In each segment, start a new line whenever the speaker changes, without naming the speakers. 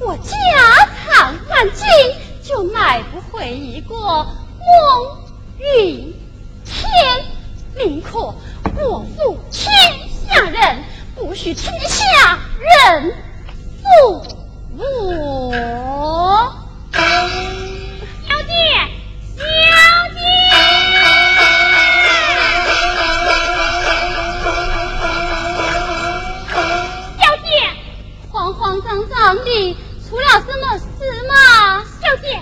我
家产万金就买不回一个梦云天。宁可我负天下人，不许天下人负我。
小姐，小姐小姐。
慌张张的，出了什么事吗，
小姐？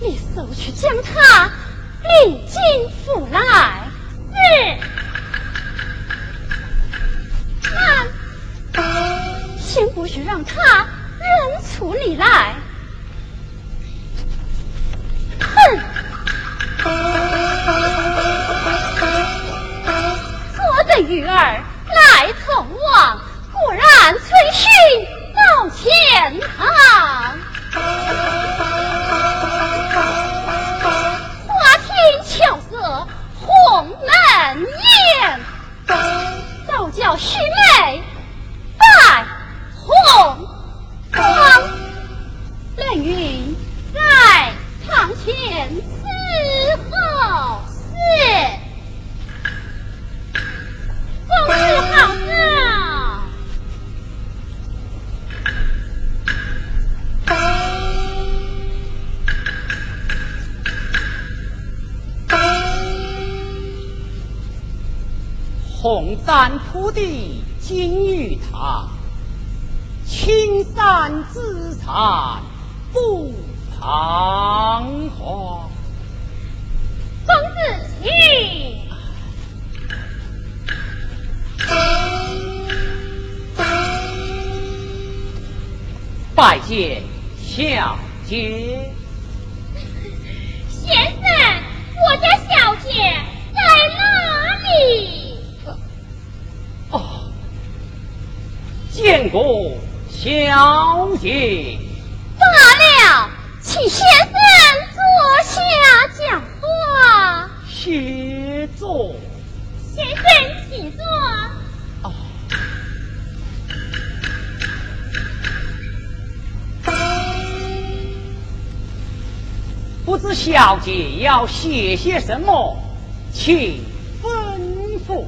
你速去将他领进府来。
是。
慢，先不许让他认出你来。女儿来从王，果然崔勋到前堂。花厅巧色红门宴，早叫须妹拜红妆。冷云在堂前
红毡铺地金玉堂，青山紫菜不彷徨。
公子请。
拜见小姐。
先生，我家小姐在哪里？
见过小姐。
罢了，请先生坐下讲话。
谢坐。
先生，请坐。
啊。不知小姐要写些什么，请吩咐。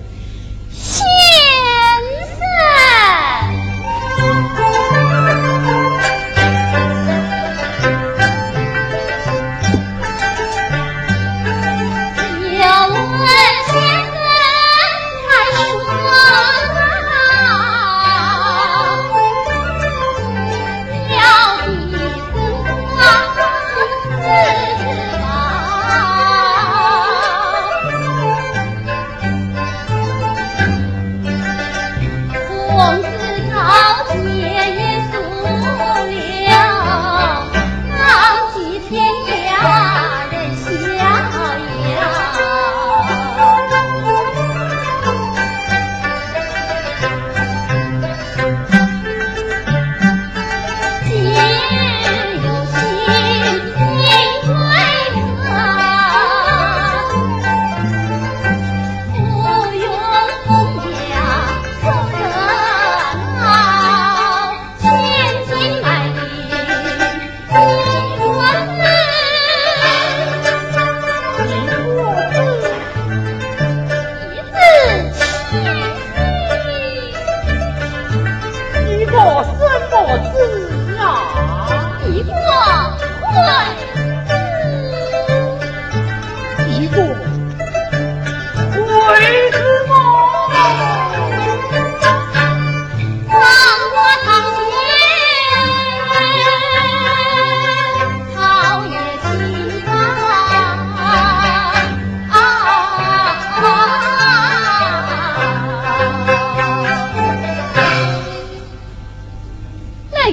在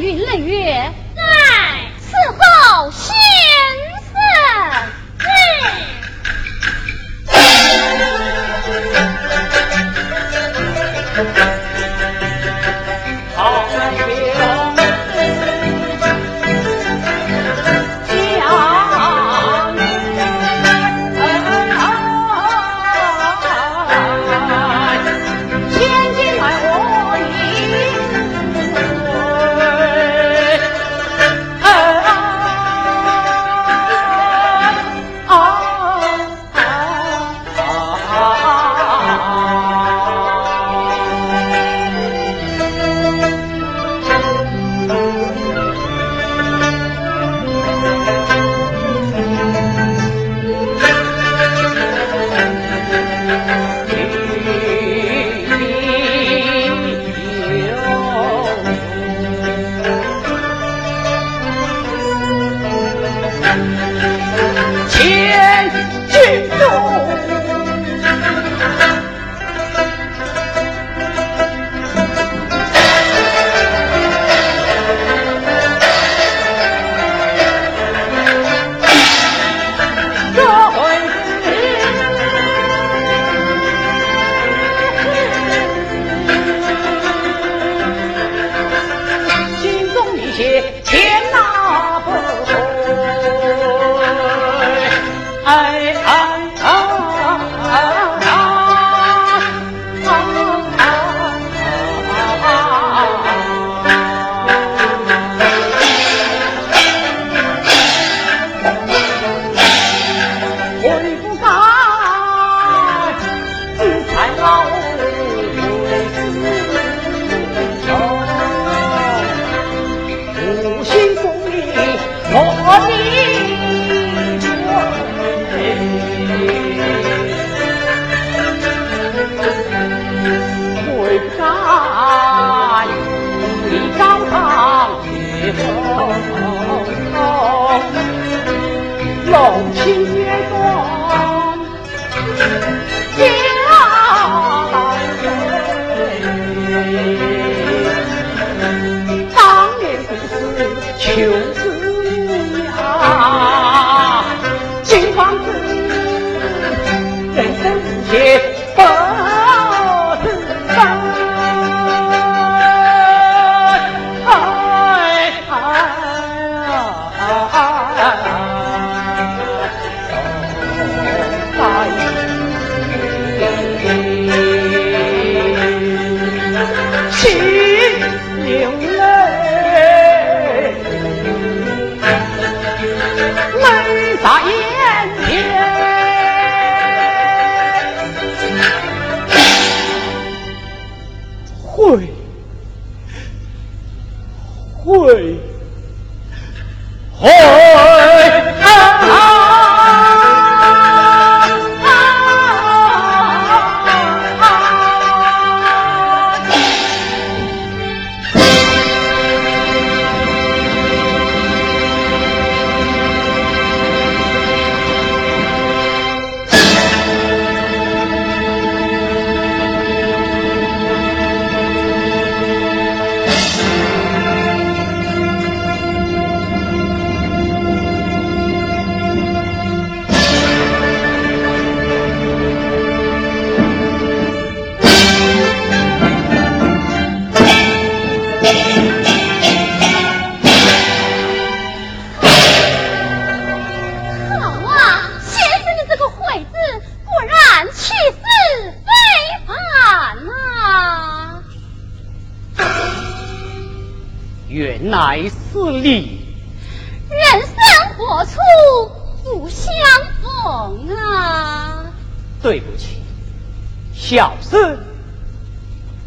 情。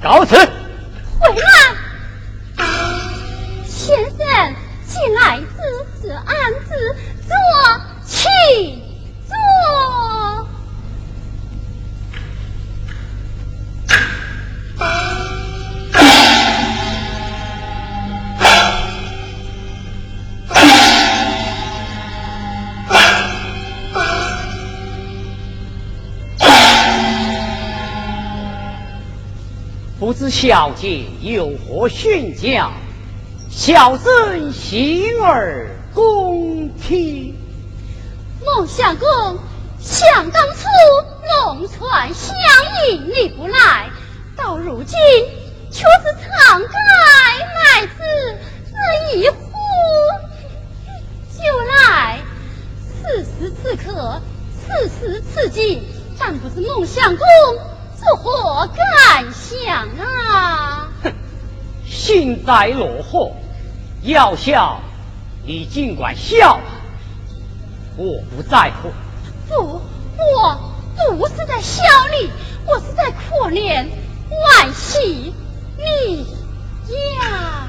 找死！
小姐有何训教？小僧行而恭听。
孟相公，想当初龙船相迎你不来，到如今却是长盖来至，这一呼就来。此时此刻，此时此景，但不是孟相公。作何感想啊？
哼，幸灾乐祸，要笑你尽管笑，我不在乎。
不，我不是在笑你，我是在可怜惋惜你呀。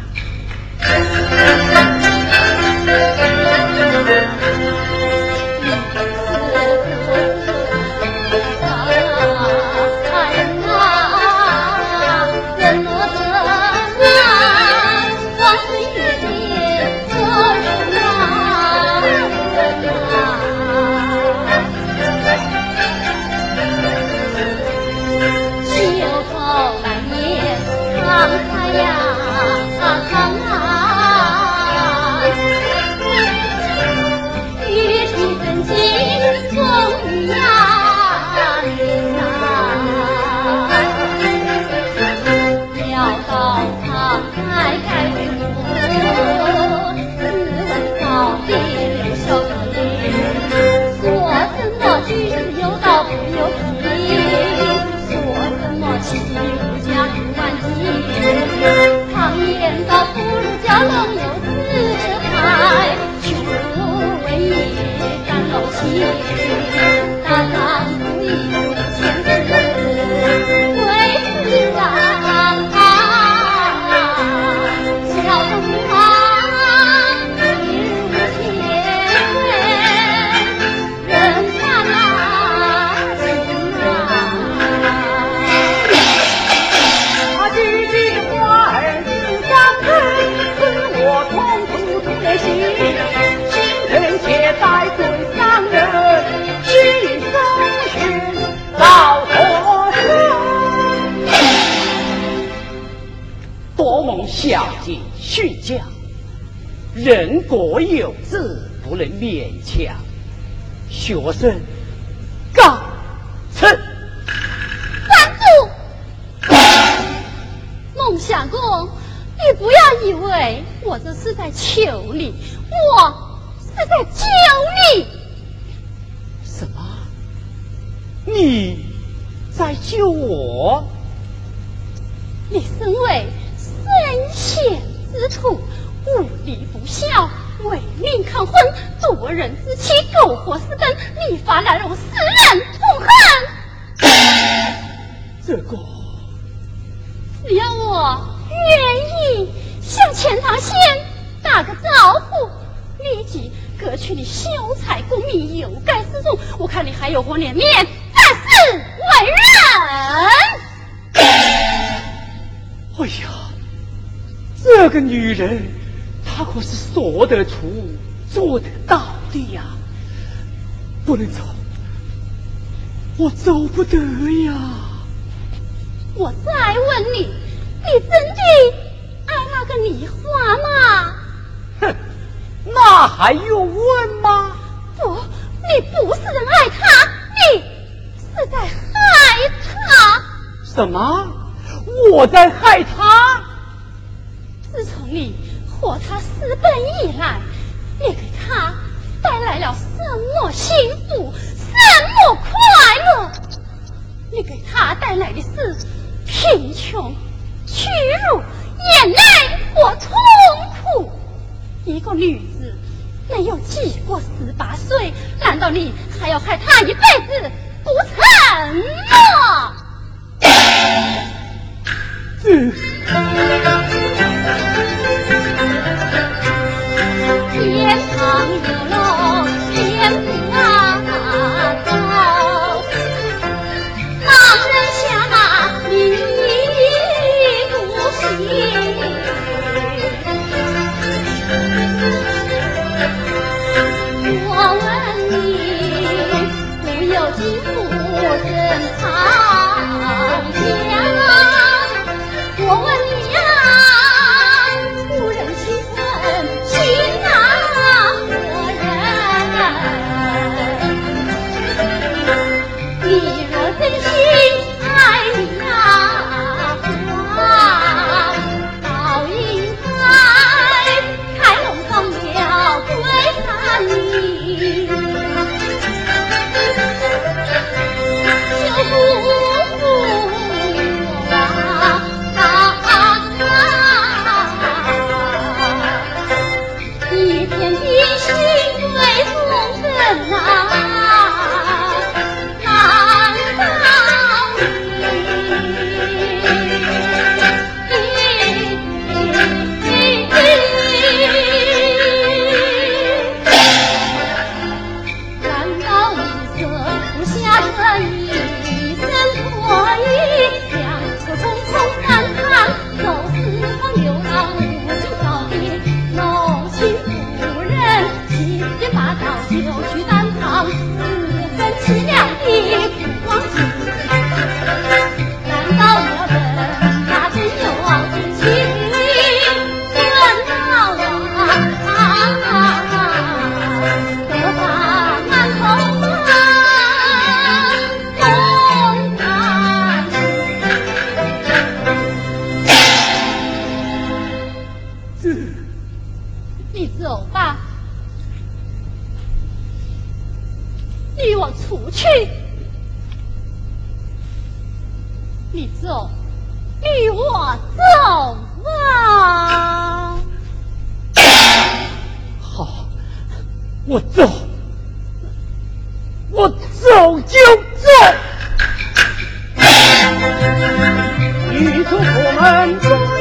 人各有志，不能勉强。学生告辞。
站住！孟相公，你不要以为我这是在求你，我是在救你。
什么？你在救我？
你身为阴险之处，无礼不孝，违命抗婚，夺人之妻，苟活私奔，立法难容，世人痛恨。
这个，
只要我愿意向钱塘县打个招呼，立即革去你秀才功名，有盖四众，我看你还有何脸面再世为
人？哎呀，这个女人，她可是说得出、做得到的呀！不能走，我走不得呀！
我再问你，你真的爱那个梨花吗？
哼，那还用问吗？
不，你不是爱他，你是在害他。
什么？我在害他？
自从你和他私奔以来，你给他带来了什么幸福，什么快乐？你给他带来的是。贫穷、屈辱、眼泪和痛苦。一个女子没有几过十八岁，难道你还要害她一辈子不成吗？
嗯。
天堂有楼，天说我要进山，我要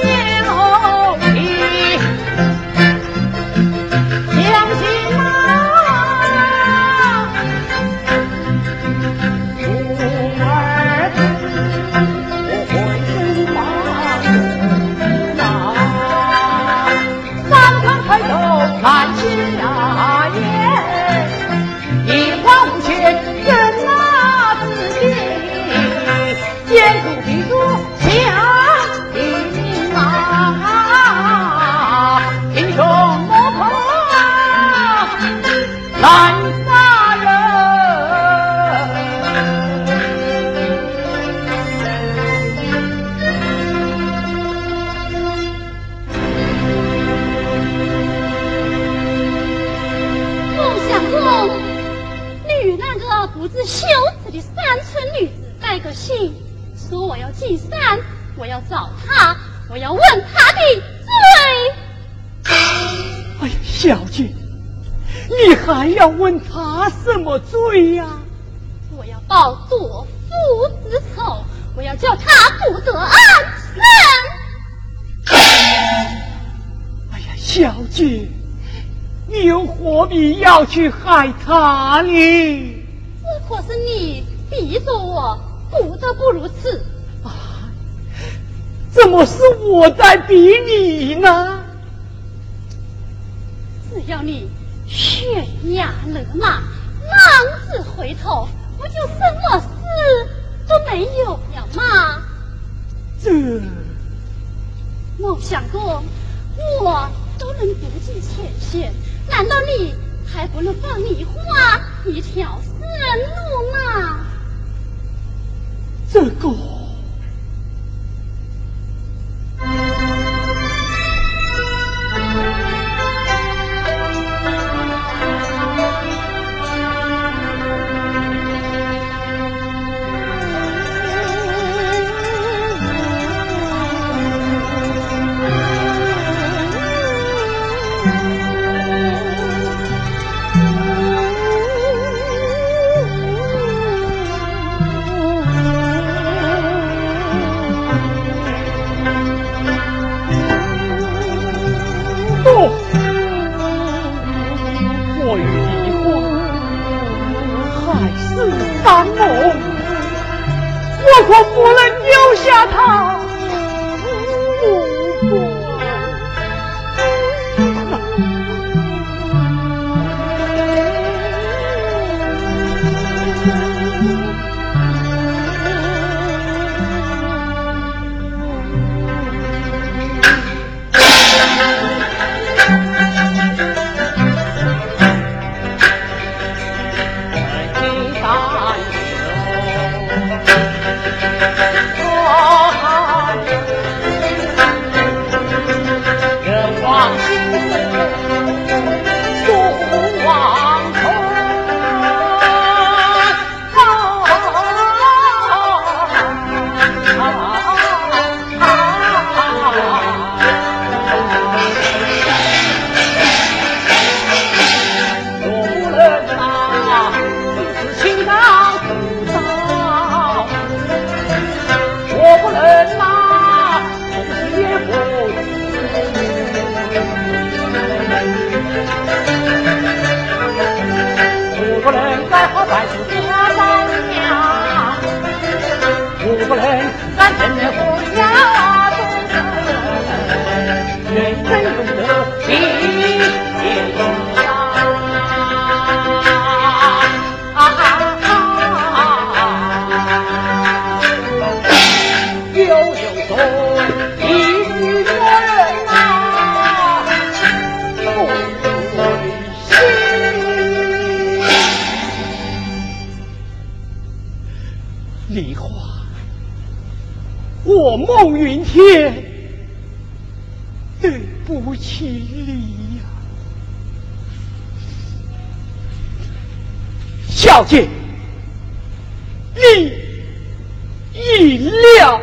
他
呢？
这可是你逼着我不得不如此
啊！怎么是我在逼你呢？
只要你悬崖勒马，浪子回头，不就什么事都没有了吗？
这
梦想过我都能不计前嫌，难道你还不能放你花一条生路吗？
这个。我孟云天，对不起你呀，小姐，你意料。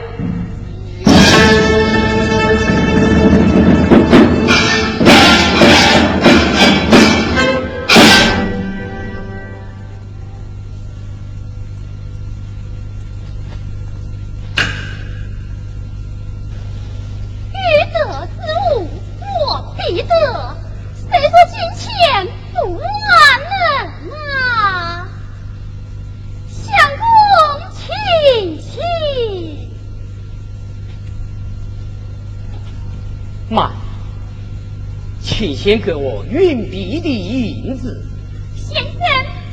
先给我运币的银子。
先生，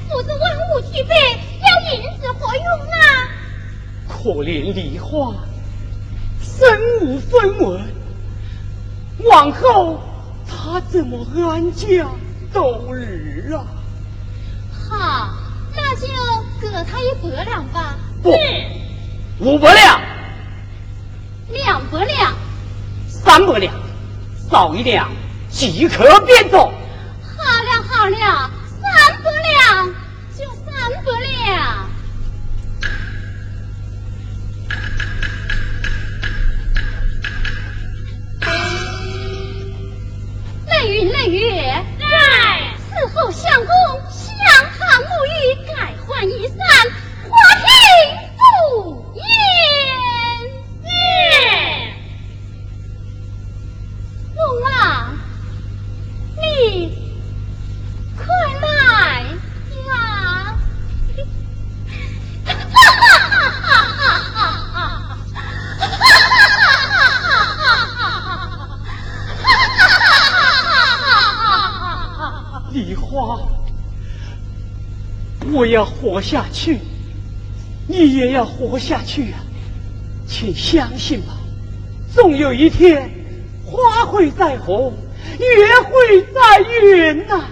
不是文武俱备，要银子何用啊？
可怜梨花，身无分文，往后他怎么安家度日啊？
好，那就给他一百两吧。
不，五百两。
两百两。
三百两，少一两。即刻变奏。你
也要活下去啊！请相信吧，总有一天，花会再红，月会再圆呐！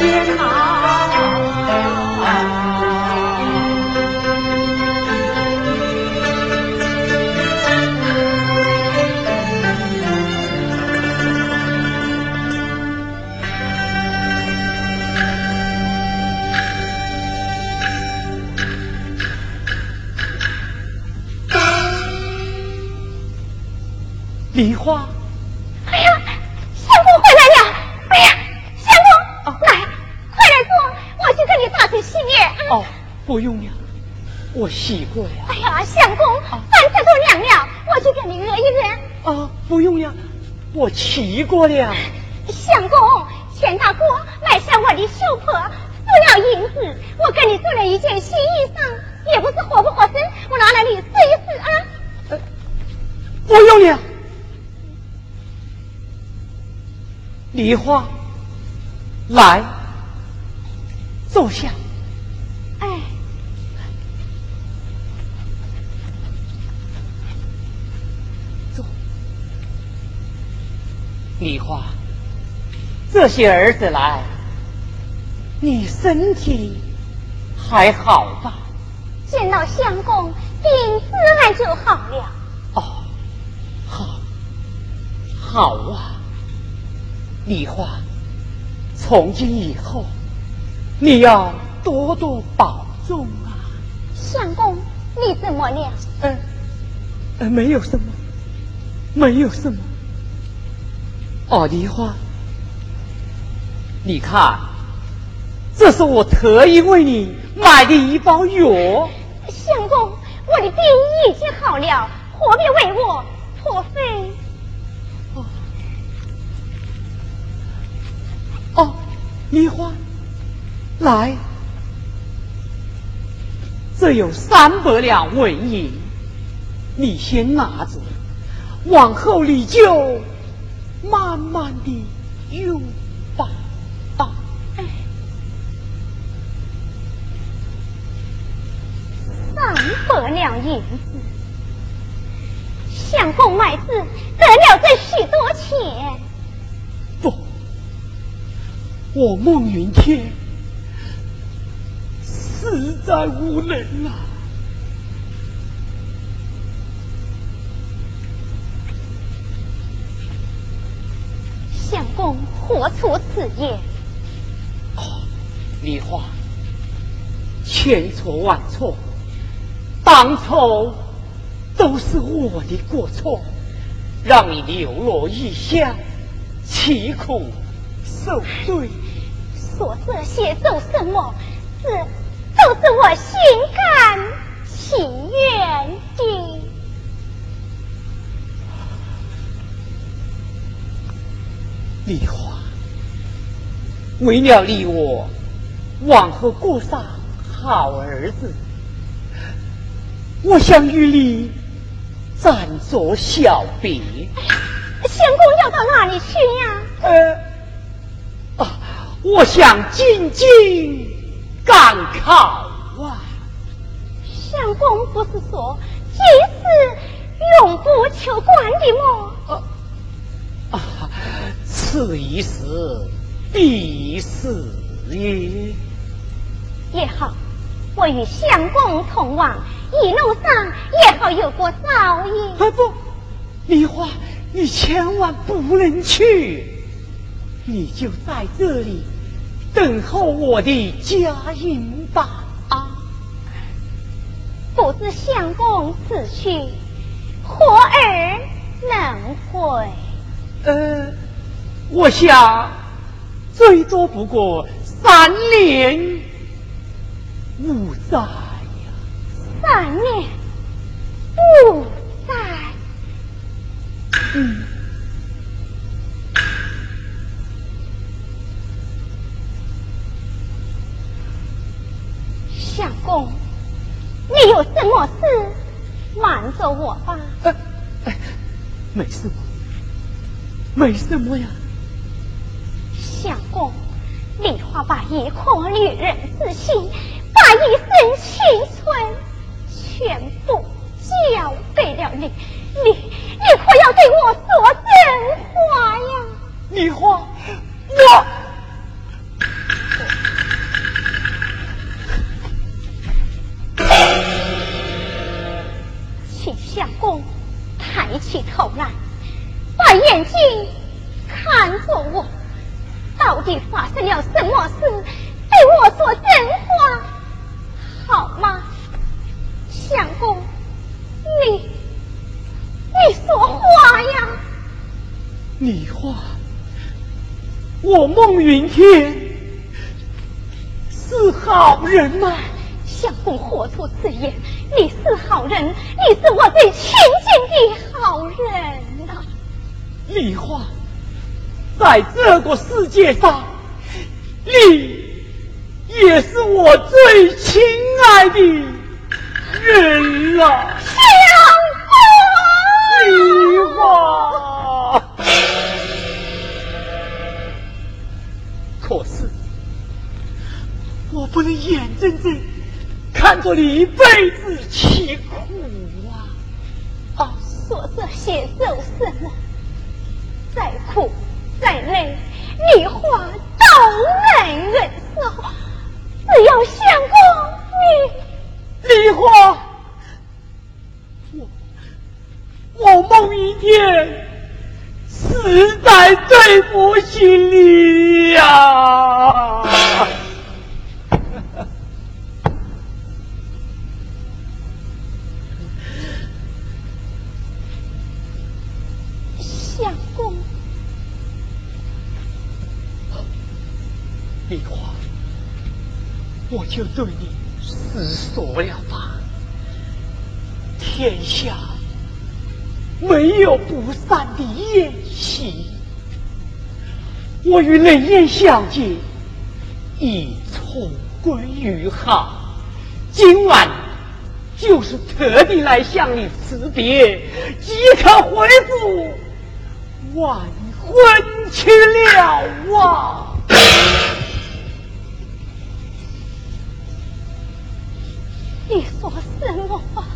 梨
我
洗过呀。
哎呀，相公，饭菜都凉了，我去给你热一热。
啊，不用了，我骑过了。
相公，钱大哥买下我的绣婆，付了银子，我给你做了一件新衣裳，也不知合不合身，我拿来你试一试啊。
呃，不用了。梨花，来，坐下。梨花，这些儿子来，你身体还好吧？
见到相公，病自然就好了。哦，
好，好啊。梨花，从今以后，你要多多保重啊！
相公，你怎么了？
嗯，呃，没有什么，没有什么。哦，梨花，你看，这是我特意为你买的一包药。
相公，我的病已经好了，何必为我破费？
哦，哦梨花，来，这有三百两纹银，你先拿着，往后你就慢慢的用吧。啊，
三百两银子，相公买字得了这许多钱。
不我孟云天实在无能啊！
公何出此言？
哦，梨花，千错万错，当初都是我的过错，让你流落异乡，凄苦受罪。
说这些做什么？这都是我心甘情愿的。
梨花，为了你我往后过上好日子，我想与你暂作小别。
相公要到哪里去呀？
呃，啊，我想进京赶考啊。
相公不是说今是永不求官的
吗？啊，此一时必是也。
也好，我与相公同往，一路上也好有过照应。
啊不，梨花，你千万不能去，你就在这里等候我的佳音吧。啊，
不知相公此去，何儿能回？
呃，我想最多不过三年五载呀。
三年五载。
嗯。
相公，你有什么事瞒着我吧？
呃，没什么，没什么呀？
相公，梨花把一颗女人之心，把一生青春，全部交给了你，你你可要对我说真话呀！
梨花，我，
请相公抬起头来。把眼睛看着我，到底发生了什么事？对我说真话，好吗？相公，你你说话呀！
你话，我孟云天是好人吗？
相公何出此言？你是好人，你是我最亲近的好人呐！
梨花，在这个世界上，你也是我最亲爱的人了。
相
公，梨花。可是，我不能眼睁睁看着你一辈子凄苦啊！
啊，说这些做什么？再苦再累，梨花都能忍受。只要相公你，
梨花，我我梦一天实在对不起你呀！就对你实说了吧。天下没有不散的宴席，我与冷艳小姐已重归于好，今晚就是特地来向你辞别，即刻回府。完婚去了啊！
你说什么？话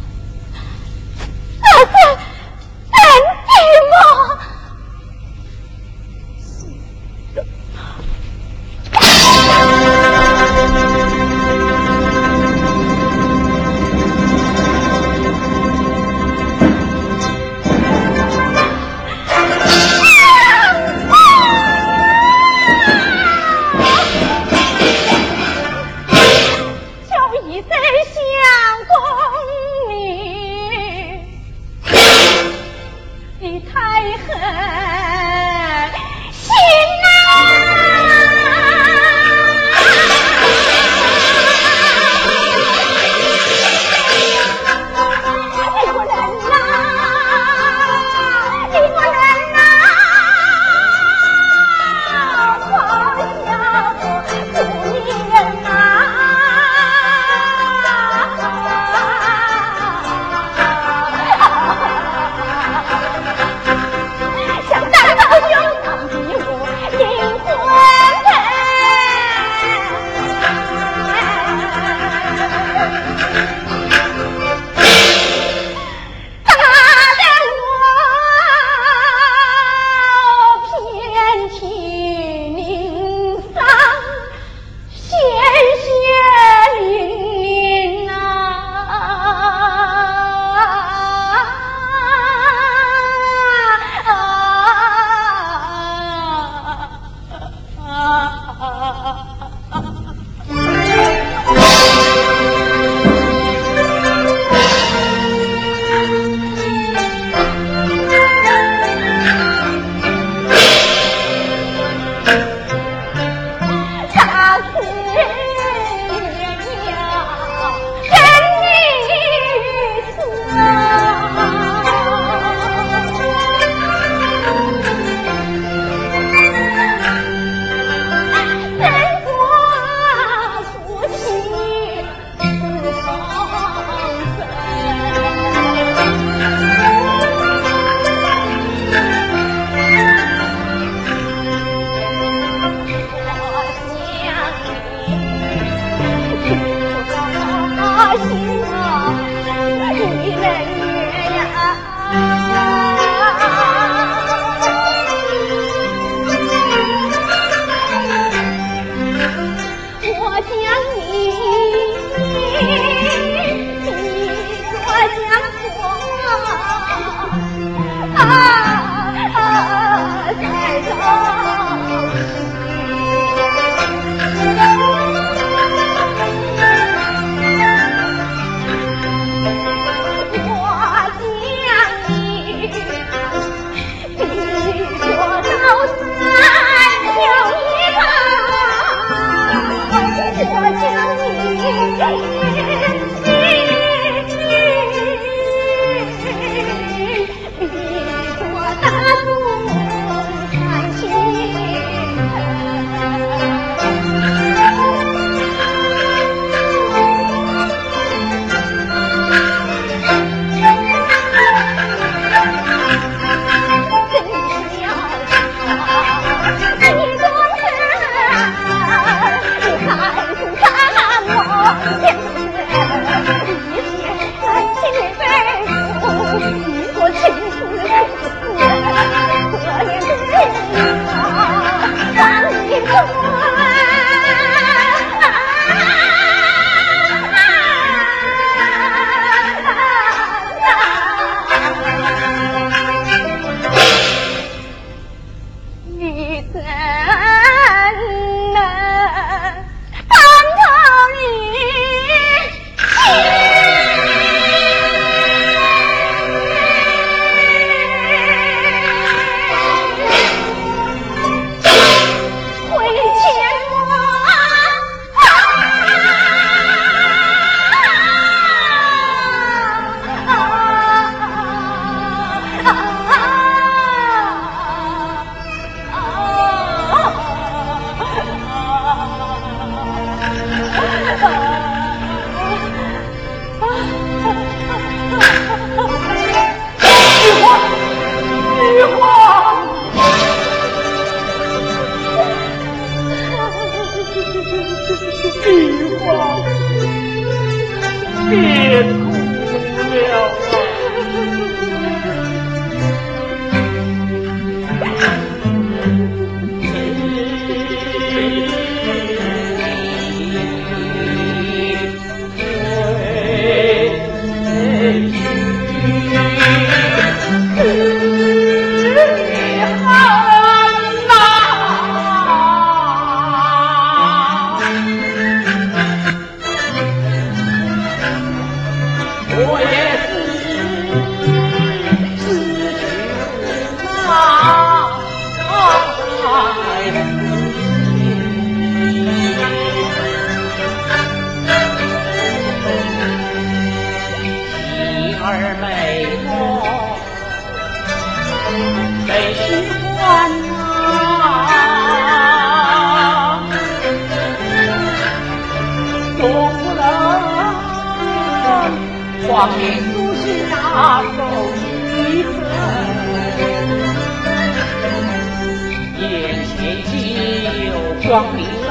双
林嫂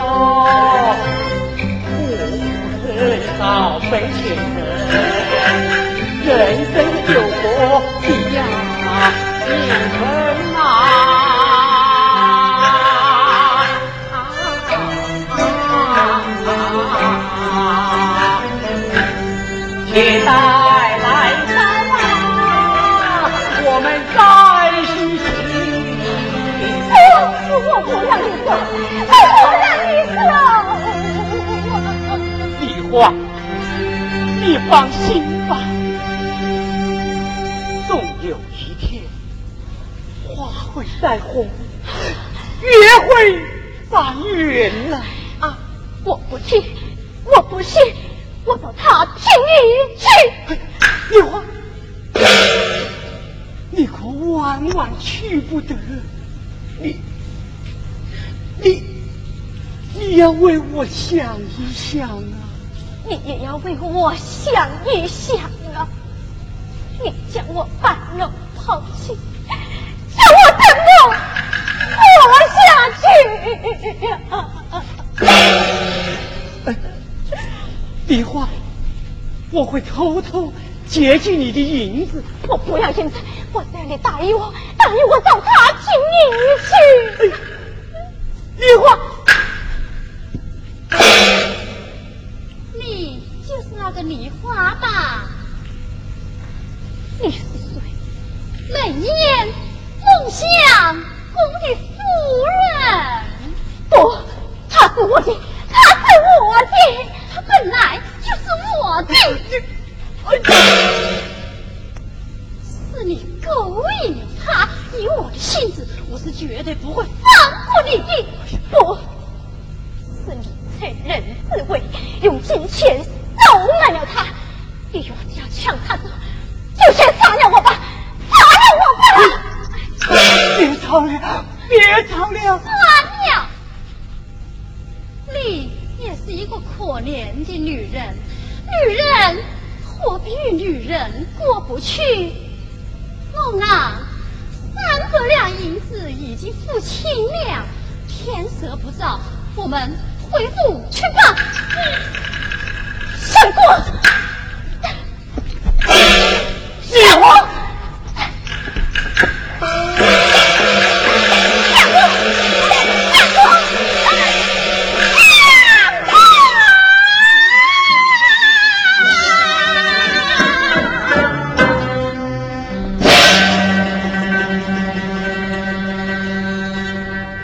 苦苦寻
找白人生就过几呀比你放心吧，总有
一天花会再红，月会再圆呐。啊！
我不去，我不去，我到他那你去。
你花，
你
可万万去
不
得。你，你，
你要为我想一想啊！你也要为我。一想啊！你将我半路抛弃，
叫我怎么活下去？
李花，我会偷偷接济你的银子。我不要银子，我只要你答应我，答应我到他请
你去。